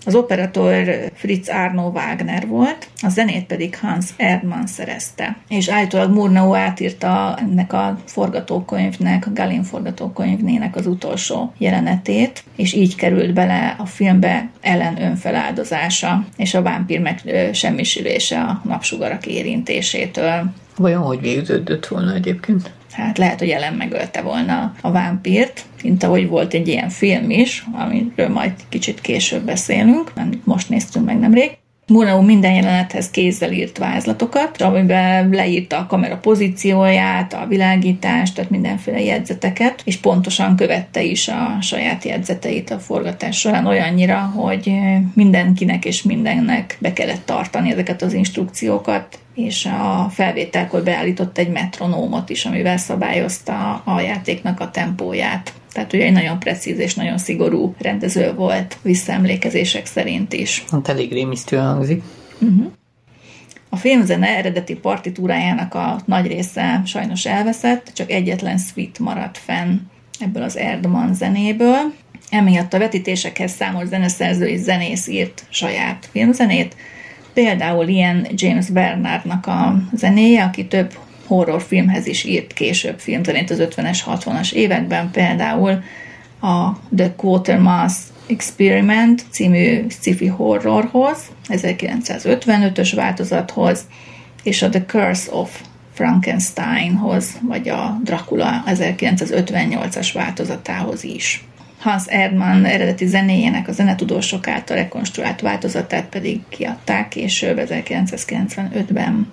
Az operatőr Fritz Arno Wagner volt, a zenét pedig Hans Erdmann szerezte. És állítólag Murnau átírta ennek a forgatókönyvnek, a Galin forgatókönyvnének az utolsó jelenetét, és így került bele a filmbe ellen önfeláldozása, és a vámpír meg semmisülése a napsugarak érintésétől. Vajon hogy végződött volna egyébként? Hát lehet, hogy ellen megölte volna a vámpírt, mint ahogy volt egy ilyen film is, amiről majd kicsit később beszélünk, amit most néztünk meg nemrég. Murnau minden jelenethez kézzel írt vázlatokat, amiben leírta a kamera pozícióját, a világítást, tehát mindenféle jegyzeteket, és pontosan követte is a saját jegyzeteit a forgatás során olyannyira, hogy mindenkinek és mindennek be kellett tartani ezeket az instrukciókat, és a felvételkor beállított egy metronómot is, amivel szabályozta a játéknak a tempóját. Tehát ugye egy nagyon precíz és nagyon szigorú rendező volt visszaemlékezések szerint is. Hát elég rémisztően hangzik. Uh-huh. A filmzene eredeti partitúrájának a nagy része sajnos elveszett, csak egyetlen suite maradt fenn ebből az Erdman zenéből. Emiatt a vetítésekhez számos zeneszerző és zenész írt saját filmzenét, például ilyen James Bernardnak a zenéje, aki több horrorfilmhez is írt később filmzenét az 50-es, 60-as években, például a The Quatermass Experiment című sci-fi horrorhoz, 1955-ös változathoz, és a The Curse of Frankensteinhoz, vagy a Dracula 1958-as változatához is. Hans Erdmann eredeti zenéjének a zenetudósok által rekonstruált változatát pedig kiadták később 1995-ben.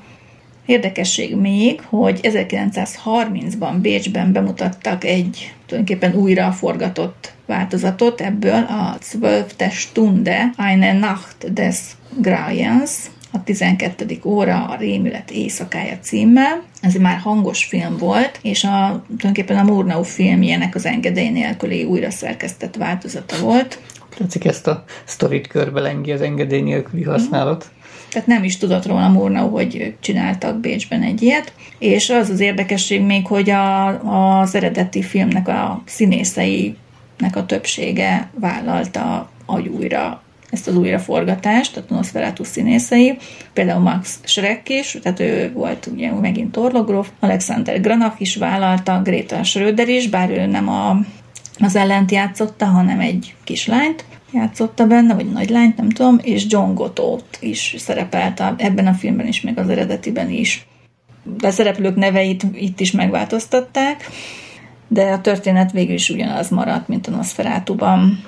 Érdekesség még, hogy 1930-ban Bécsben bemutattak egy tulajdonképpen újra forgatott változatot ebből, a Zwölfte Stunde, eine Nacht des Grauens, a 12. óra a rémület éjszakája címmel. Ez már hangos film volt, és a, tulajdonképpen a Murnau filmjének az engedély nélküli újra szerkesztett változata volt. Látszik ezt a sztorit körbelengi az engedély nélküli használat. Tehát nem is tudott róla Murnau, hogy csináltak Bécsben egy ilyet. És az az érdekesség még, hogy a, az eredeti filmnek a színészeinek a többsége vállalta hogy újra ezt az újraforgatást, a Nosferatu színészei, például Max Schreck is, tehát ő volt ugye megint Torlogrov, Alexander Granach is vállalta, Greta Schröder is, bár ő nem a, az ellent játszotta, hanem egy kislányt játszotta benne, vagy nagylányt, nem tudom, és John Gotot is szerepelt ebben a filmben is, meg az eredetiben is. De a szereplők neveit itt is megváltoztatták, de a történet végül is ugyanaz maradt, mint a Nosferatu-ban.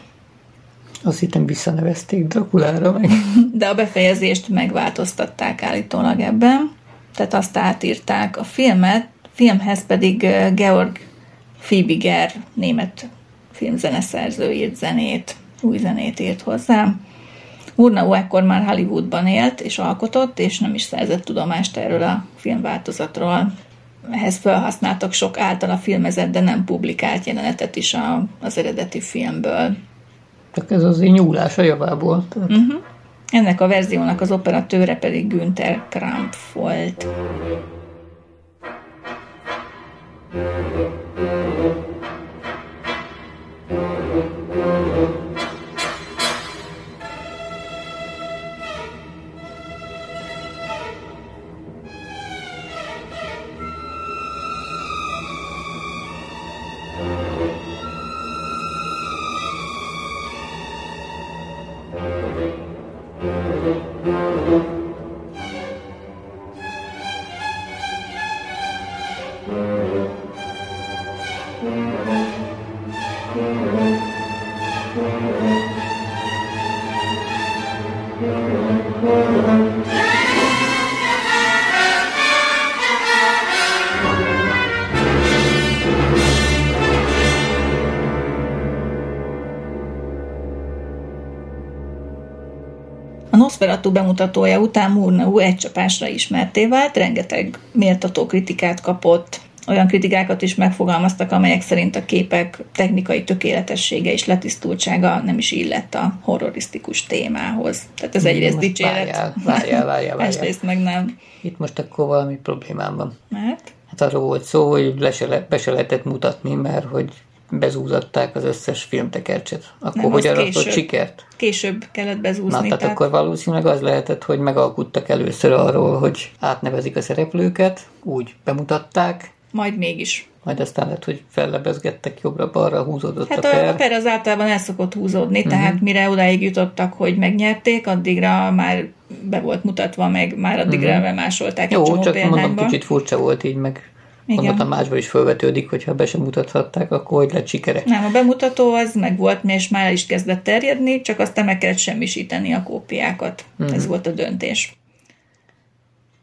Azt hittem visszanevezték Drakulára meg. De a befejezést megváltoztatták állítólag ebben. Tehát azt átírták a filmet, filmhez pedig Georg Fibiger, német filmzeneszerző írt zenét, új zenét írt hozzá. Murnau ekkor már Hollywoodban élt és alkotott, és nem is szerzett tudomást erről a filmváltozatról. Ehhez felhasználtak sok általa filmezett, de nem publikált jelenetet is a, az eredeti filmből. Tehát ez az nyúlás a javából. Tehát... Uh-huh. Ennek a verziónak az operatőre pedig Günther Kramp volt. Nosferatu bemutatója után Murnau egy csapásra ismerté vált, rengeteg méltató kritikát kapott, olyan kritikákat is megfogalmaztak, amelyek szerint a képek technikai tökéletessége és letisztultsága nem is illett a horrorisztikus témához. Tehát ez egyrészt dicséret. Várjál, várjál, várjál, várjál. Egyrészt meg nem. Itt most akkor valami problémám van. Mert? Hát arról volt szó, hogy le se le, be se lehetett mutatni, mert hogy bezúzatták az összes filmtekercset. Akkor Nem, hogy aratott sikert? Később kellett bezúzni. Na, tehát akkor valószínűleg az lehetett, hogy megalkuttak először arról, hogy átnevezik a szereplőket, úgy bemutatták, Majd mégis. majd aztán lehet, hogy fellebezgettek jobbra-balra, húzódott Hát a per. a per az általában el szokott húzódni, Mhm. tehát mire odáig jutottak, hogy megnyerték, addigra már be volt mutatva, meg már addigra uh másolták egy Mhm. Jó, csomó csak mondom, példányba. kicsit furcsa volt így, meg Igen. gondoltam másból is felvetődik, hogyha be sem mutathatták, akkor hogy lett sikere. Nem, a bemutató az meg volt, és már is kezdett terjedni, csak aztán meg kellett semmisíteni a kópiákat. Mhm. Ez volt a döntés.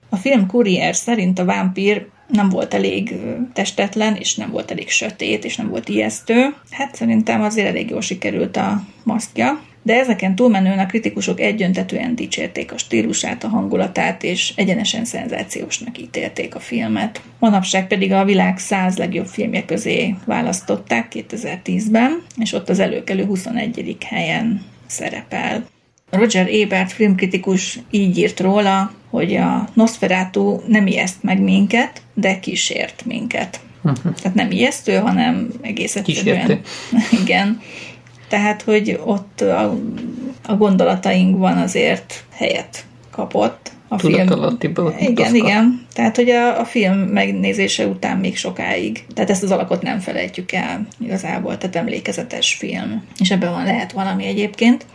A film Courier szerint a vámpír nem volt elég testetlen, és nem volt elég sötét, és nem volt ijesztő. Hát szerintem azért elég jól sikerült a maszkja. De ezeken túlmenően a kritikusok egyöntetően dicsérték a stílusát, a hangulatát, és egyenesen szenzációsnak ítélték a filmet. Manapság pedig a világ 100 legjobb filmje közé választották 2010-ben, és ott az előkelő 21. helyen szerepel. Roger Ebert filmkritikus így írt róla, hogy a Nosferatu nem ijeszt meg minket, de kísért minket. Tehát nem ijesztő, hanem egész egyszerűen. Kísértő. Igen. Tehát, hogy ott a, a gondolatainkban azért helyet kapott a film. Igen, igen. Tehát, hogy a, a film megnézése után még sokáig. Tehát ezt az alakot nem felejtjük el igazából, tehát emlékezetes film. És ebben van lehet valami egyébként.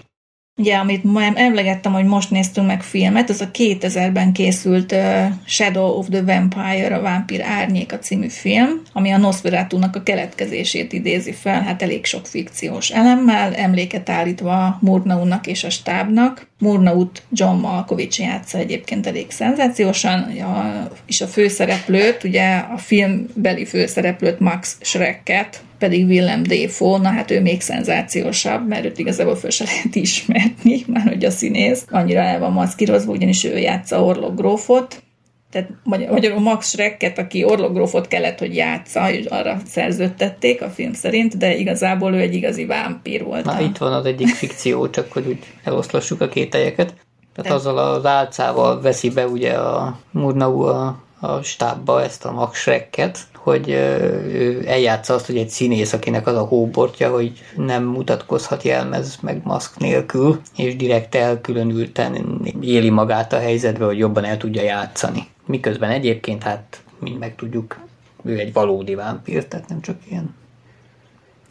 Ugye, amit ma emlegettem, hogy most néztünk meg filmet, az a 2000-ben készült uh, Shadow of the Vampire, a Vámpír Árnyéka című film, ami a Nosferatu-nak a keletkezését idézi fel, hát elég sok fikciós elemmel, emléket állítva Murnaunak és a stábnak. Murnaut John Malkovich játsza egyébként elég szenzációsan, a, és a főszereplőt, ugye a filmbeli főszereplőt Max Schrecket, pedig Willem Dafoe, na hát ő még szenzációsabb, mert őt igazából föl se lehet ismerni, már hogy a színész. Annyira el van maszkírozva, ugyanis ő játsza Orlok grófot, tehát magy- magyarul Max Schrecket, aki Orlok grófot kellett, hogy játsza, és arra szerződtették a film szerint, de igazából ő egy igazi vámpír volt. A- itt van az egyik fikció, csak hogy úgy eloszlassuk a kételyeket. Tehát azzal az álcával veszi be ugye a Murnau a, a stábba ezt a Max Schrecket, hogy ő eljátsza azt, hogy egy színész, akinek az a hóbortja, hogy nem mutatkozhat jelmez meg maszk nélkül, és direkt elkülönülten éli magát a helyzetbe, hogy jobban el tudja játszani. Miközben egyébként, hát mind megtudjuk, ő egy valódi vámpír, tehát nem csak ilyen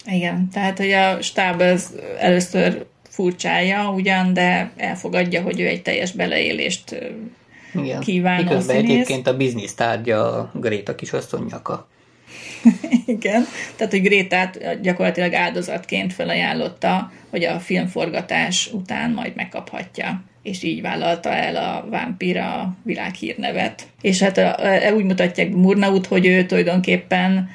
Igen, tehát hogy a stáb ez először furcsája ugyan, de elfogadja, hogy ő egy teljes beleélést Igen. Kívánó Miközben színész. egyébként a biznisz tárgya a Gréta kisasszony nyaka. Igen, tehát hogy Grétát gyakorlatilag áldozatként felajánlotta, hogy a filmforgatás után majd megkaphatja és így vállalta el a vámpíra a világhírnevet. És hát a, a, úgy mutatják Murnaut, hogy ő tulajdonképpen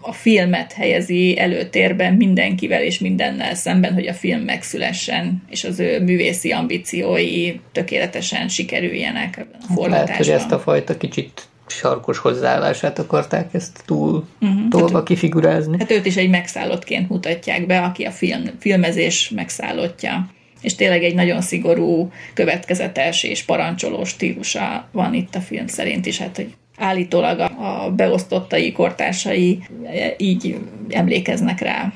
a filmet helyezi előtérben mindenkivel és mindennel szemben, hogy a film megszülessen, és az ő művészi ambíciói tökéletesen sikerüljenek ebben a forgatásban. Lehet, hogy ezt a fajta kicsit sarkos hozzáállását akarták ezt túl uh-huh. tolva kifigurázni. Hát őt is egy megszállottként mutatják be, aki a film, filmezés megszállottja. És tényleg egy nagyon szigorú, következetes és parancsoló stílusa van itt a film szerint is, hát hogy állítólag a, a beosztottai, kortársai így emlékeznek rá.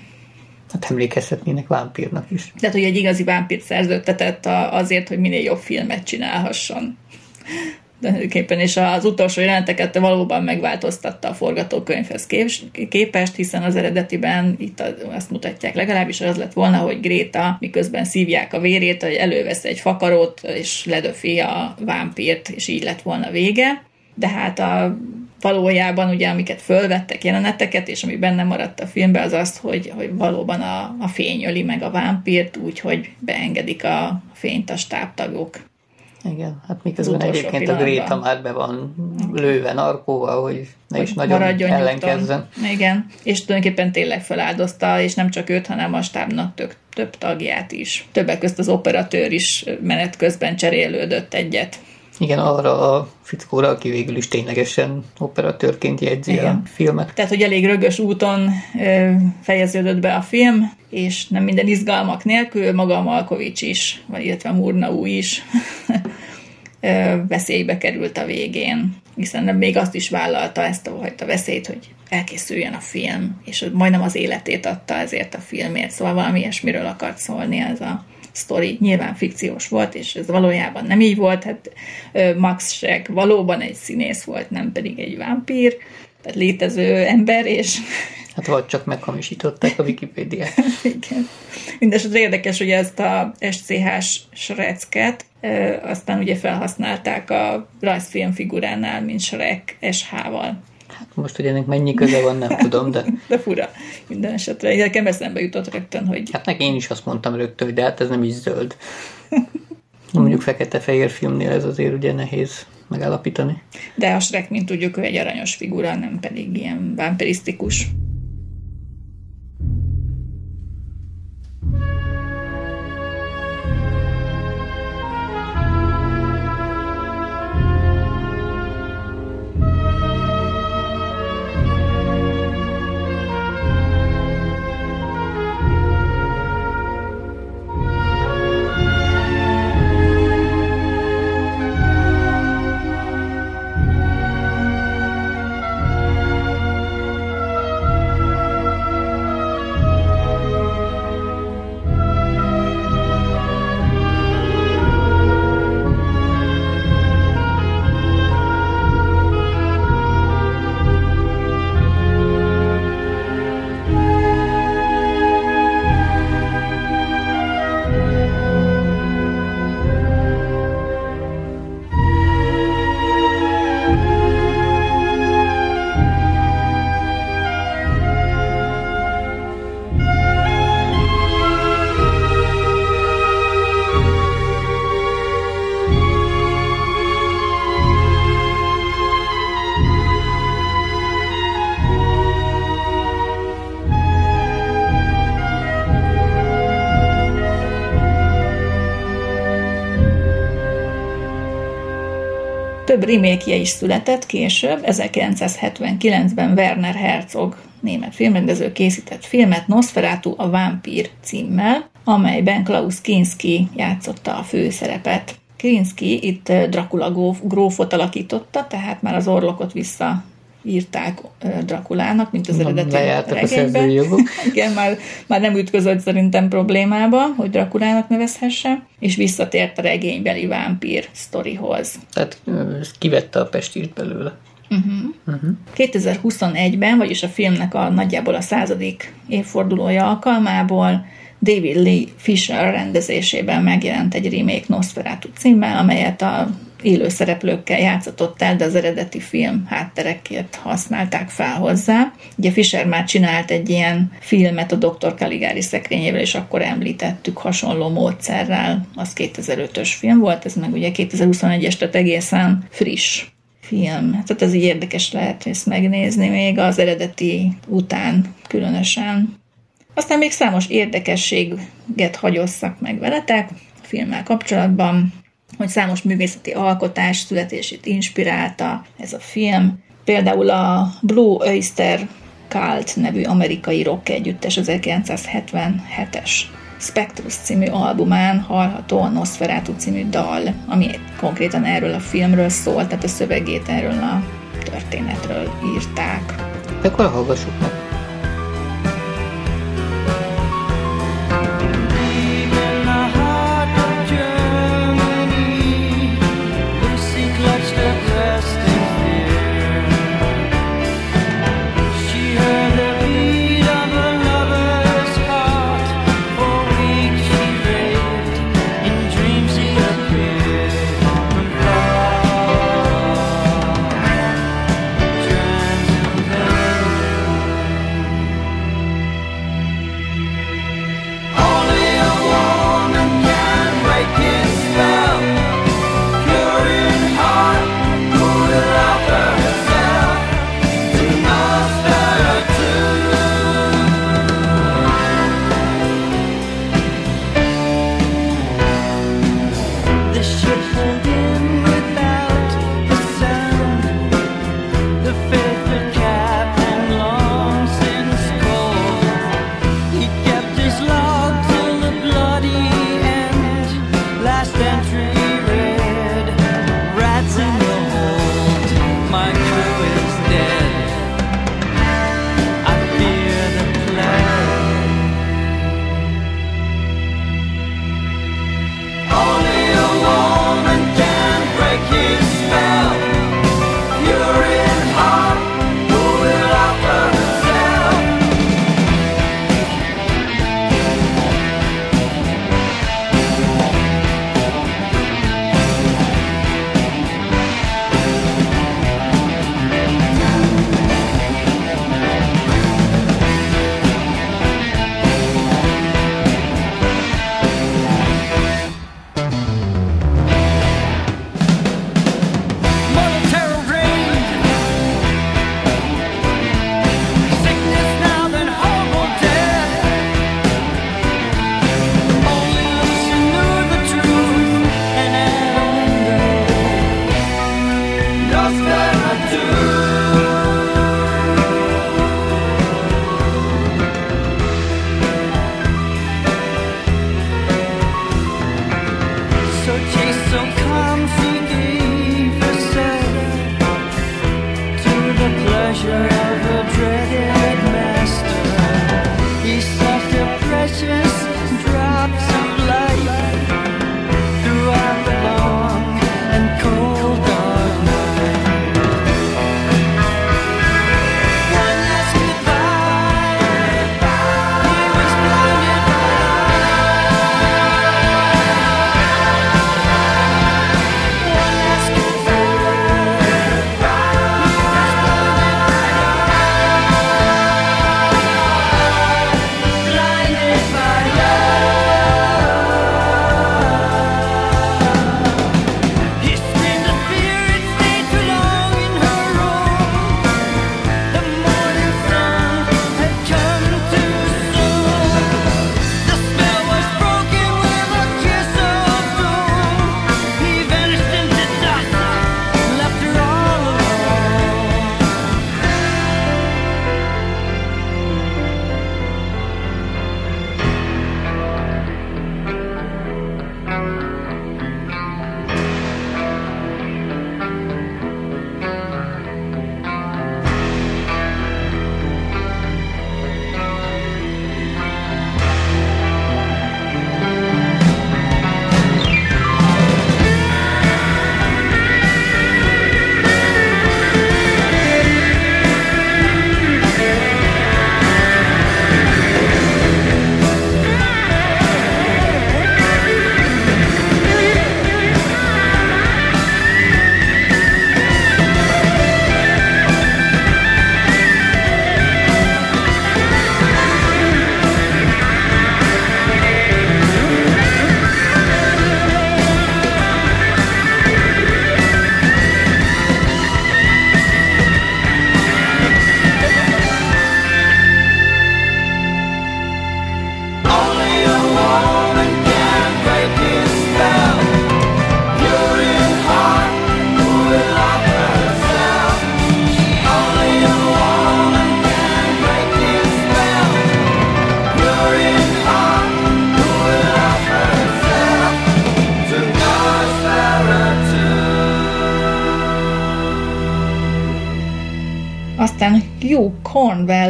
Hát emlékezhetnének vámpírnak is. Tehát, hogy egy igazi vámpírt szerződtetett a- azért, hogy minél jobb filmet csinálhasson. Tulajdonképpen, és az utolsó jeleneteket valóban megváltoztatta a forgatókönyvhez kép- képest, hiszen az eredetiben itt azt mutatják legalábbis, az lett volna, hogy Gréta miközben szívják a vérét, hogy elővesz egy fakarót, és ledöfi a vámpírt, és így lett volna vége. De hát a valójában ugye, amiket fölvettek jeleneteket, és ami benne maradt a filmben, az az, hogy, hogy valóban a, a fény öli meg a vámpírt, úgyhogy beengedik a fényt a stábtagok. Igen, hát miközben egyébként a pillanatban. Gréta már be van lőve narkóval, hogy ne is nagyon ellenkezzen. nyugton. Igen, és tulajdonképpen tényleg feláldozta, és nem csak őt, hanem a stábnak tök, több tagját is. Többek közt az operatőr is menet közben cserélődött egyet. Igen, arra a fickóra, aki végül is ténylegesen operatőrként jegyzi Igen. a filmet. Tehát, hogy elég rögös úton ö, fejeződött be a film, és nem minden izgalmak nélkül, maga a Malkovics is, vagy illetve Murnau is ö, veszélybe került a végén. hiszen még azt is vállalta ezt a fajta veszélyt, hogy elkészüljön a film, és majdnem az életét adta ezért a filmért, szóval valami ilyesmiről akart szólni ez a sztori. Nyilván fikciós volt, és ez valójában nem így volt, hát Max Schreck valóban egy színész volt, nem pedig egy vámpír, tehát létező ember, és Hát vagy csak meghamisították a Wikipédiát. Igen. Mindenesetre érdekes, hogy ezt a SCH-s srecket aztán ugye felhasználták a rajzfilm figuránál, mint Shrek SH-val. Hát most, hogy ennek mennyi köze van, nem tudom, de... de fura. Minden esetre. Nekem eszembe jutott rögtön, hogy... Hát neki én is azt mondtam rögtön, hogy de hát ez nem is zöld. Mondjuk fekete-fehér filmnél ez azért ugye nehéz megállapítani. De a Shrek, mint tudjuk, ő egy aranyos figura, nem pedig ilyen vámpirisztikus. Remake is született később, 1979-ben Werner Herzog német filmrendező készített filmet Nosferatu a Vámpír címmel, amelyben Klaus Kinski játszotta a főszerepet. Kinski itt Dracula grófot alakította, tehát már az orlokot vissza írták Drakulának, mint az eredeti regényben. Igen, már, már nem ütközött szerintem problémába, hogy Drakulának nevezhesse, és visszatért a regénybeli vámpír sztorihoz. Tehát kivette a pestírt belőle. Uh-huh. Uh-huh. 2021-ben, vagyis a filmnek a nagyjából a századik évfordulója alkalmából David Lee Fisher rendezésében megjelent egy remake Nosferatu címmel, amelyet a élő szereplőkkel játszott el, de az eredeti film hátterekért használták fel hozzá. Ugye Fisher már csinált egy ilyen filmet a Dr. Caligari szekrényével, és akkor említettük hasonló módszerrel, az 2005-ös film volt, ez meg ugye 2021-es, tehát egészen friss film. Tehát ez így érdekes lehet ezt megnézni még az eredeti után különösen. Aztán még számos érdekességet hagyosszak meg veletek filmmel kapcsolatban hogy számos művészeti alkotás születését inspirálta ez a film. Például a Blue Oyster Cult nevű amerikai rock együttes 1977-es Spectrus című albumán hallható a Nosferatu című dal, ami konkrétan erről a filmről szól, tehát a szövegét erről a történetről írták. Akkor hallgassuk meg.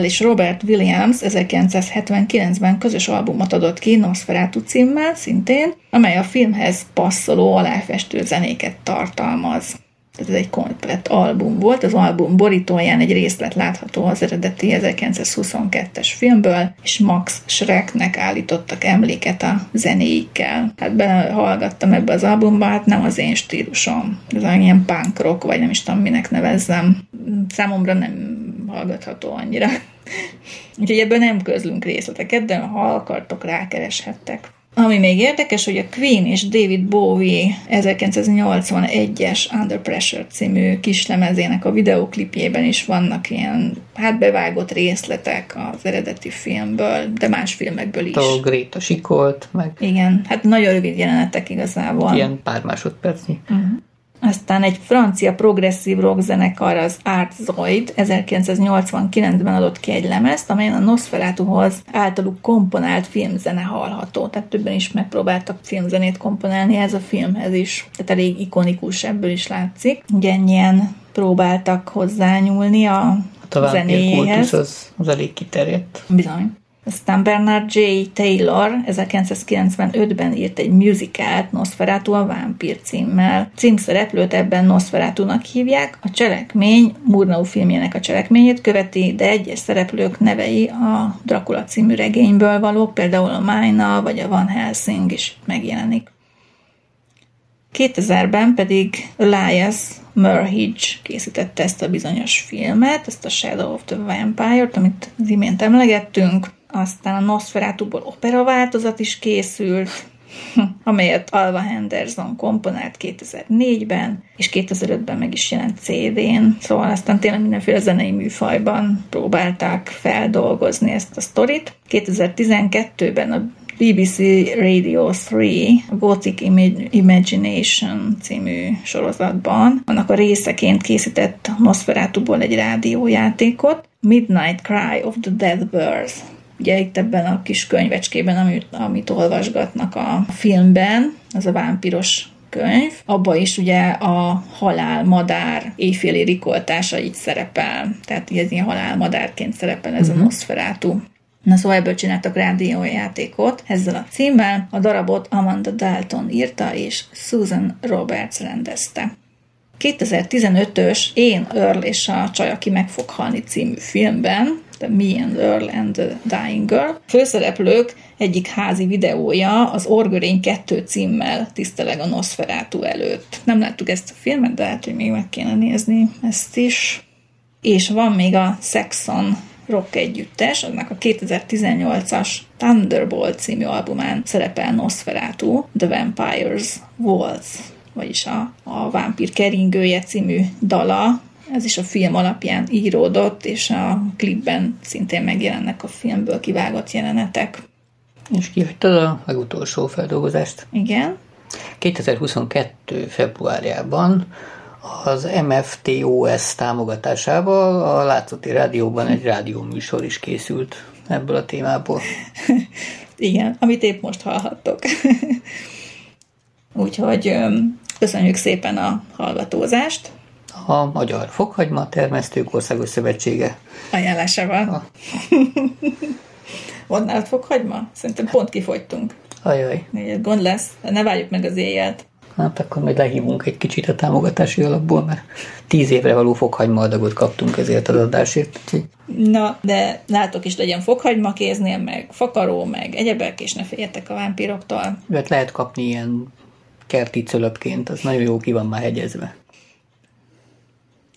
És Robert Williams 1979-ben közös albumot adott ki Nosferatu címmel szintén, amely a filmhez passzoló aláfestő zenéket tartalmaz. Tehát ez egy komplett album volt, az album borítóján egy részlet látható az eredeti 1922-es filmből, és Max Schrecknek állítottak emléket a zenéikkel. Hát belehallgattam ebbe az albumba, hát nem az én stílusom. Ez olyan ilyen punk rock, vagy nem is tudom minek nevezzem. Számomra nem hallgatható annyira. Úgyhogy ebből nem közlünk részleteket, de ha akartok, rákereshettek. Ami még érdekes, hogy a Queen és David Bowie 1981-es Under Pressure című kislemezének a videoklipjében is vannak ilyen, hát bevágott részletek az eredeti filmből, de más filmekből is. A Gréta sikolt, meg Igen, hát nagyon rövid jelenetek igazából. ilyen pár másodpercnyi. Aztán egy francia progresszív rock zenekar, az Art Zoid 1989-ben adott ki egy lemezt, amelyen a Nosferatuhoz általuk komponált filmzene hallható. Tehát többen is megpróbáltak filmzenét komponálni ez a filmhez is. Tehát elég ikonikus ebből is látszik. Ugye ennyien próbáltak hozzányúlni a Hát a zenéjéhez. az, az elég kiterjedt. Bizony. Aztán Bernard J. Taylor 1995-ben írt egy musicalt Nosferatu a vámpír címmel. Címszereplőt ebben Nosferatunak hívják. A cselekmény Murnau filmjének a cselekményét követi, de egyes szereplők nevei a Dracula című regényből valók, például a Májna vagy a Van Helsing is megjelenik. 2000-ben pedig Elias Murhidge készítette ezt a bizonyos filmet, ezt a Shadow of the Vampire-t, amit az imént emlegettünk. Aztán a Nosferatuból opera változat is készült, amelyet Alva Henderson komponált 2004-ben, és 2005-ben meg is jelent CD-n. Szóval aztán tényleg mindenféle zenei műfajban próbálták feldolgozni ezt a sztorit. 2012-ben a BBC Radio 3, a Gothic Imag- Imagination című sorozatban, annak a részeként készített Nosferatuból egy rádiójátékot, Midnight Cry of the Dead Birds. Ugye itt ebben a kis könyvecskében, amit, amit olvasgatnak a filmben, az a vámpiros könyv, abba is ugye a halálmadár éjféli rikoltása így szerepel. Tehát ez ilyen halálmadárként szerepel ez uh-huh. a Nosferatu. Na szóval ebből csináltak rádiójátékot ezzel a címmel. A darabot Amanda Dalton írta, és Susan Roberts rendezte. 2015-ös Én Earl és a csaj, aki meg fog halni című filmben, The Me and Earl and the Dying Girl. Főszereplők egyik házi videója az Orgörény 2 címmel tiszteleg a Nosferatu előtt. Nem láttuk ezt a filmet, de hát, hogy még meg kéne nézni ezt is. És van még a Saxon rock együttes, annak a 2018-as Thunderbolt című albumán szerepel Nosferatu, The Vampire's Waltz, vagyis a, a Vámpír keringője című dala, ez is a film alapján íródott, és a klipben szintén megjelennek a filmből kivágott jelenetek. És kihagytad a legutolsó feldolgozást. Igen. 2022. februárjában az MFTOS támogatásával a Látszati Rádióban egy rádióműsor is készült ebből a témából. Igen, amit épp most hallhattok. Úgyhogy köszönjük szépen a hallgatózást. A Magyar Fokhagyma Termesztők Országos Szövetsége. Ajánlásával. Van nálad fokhagyma? Szerintem pont kifogytunk. Ajaj, Egy Gond lesz, ne várjuk meg az éjjelt. hát akkor majd lehívunk egy kicsit a támogatási alapból, mert tíz évre való fokhagyma adagot kaptunk ezért az adásért. Úgyhogy Na, de látok is legyen fokhagyma kéznél, meg fakaró, meg egyebek, és ne féljetek a vámpíroktól. hát lehet kapni ilyen kerti cölöpként, az nagyon jó ki van már hegyezve.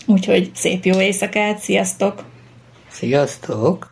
Úgyhogy szép jó éjszakát, sziasztok! Sziasztok!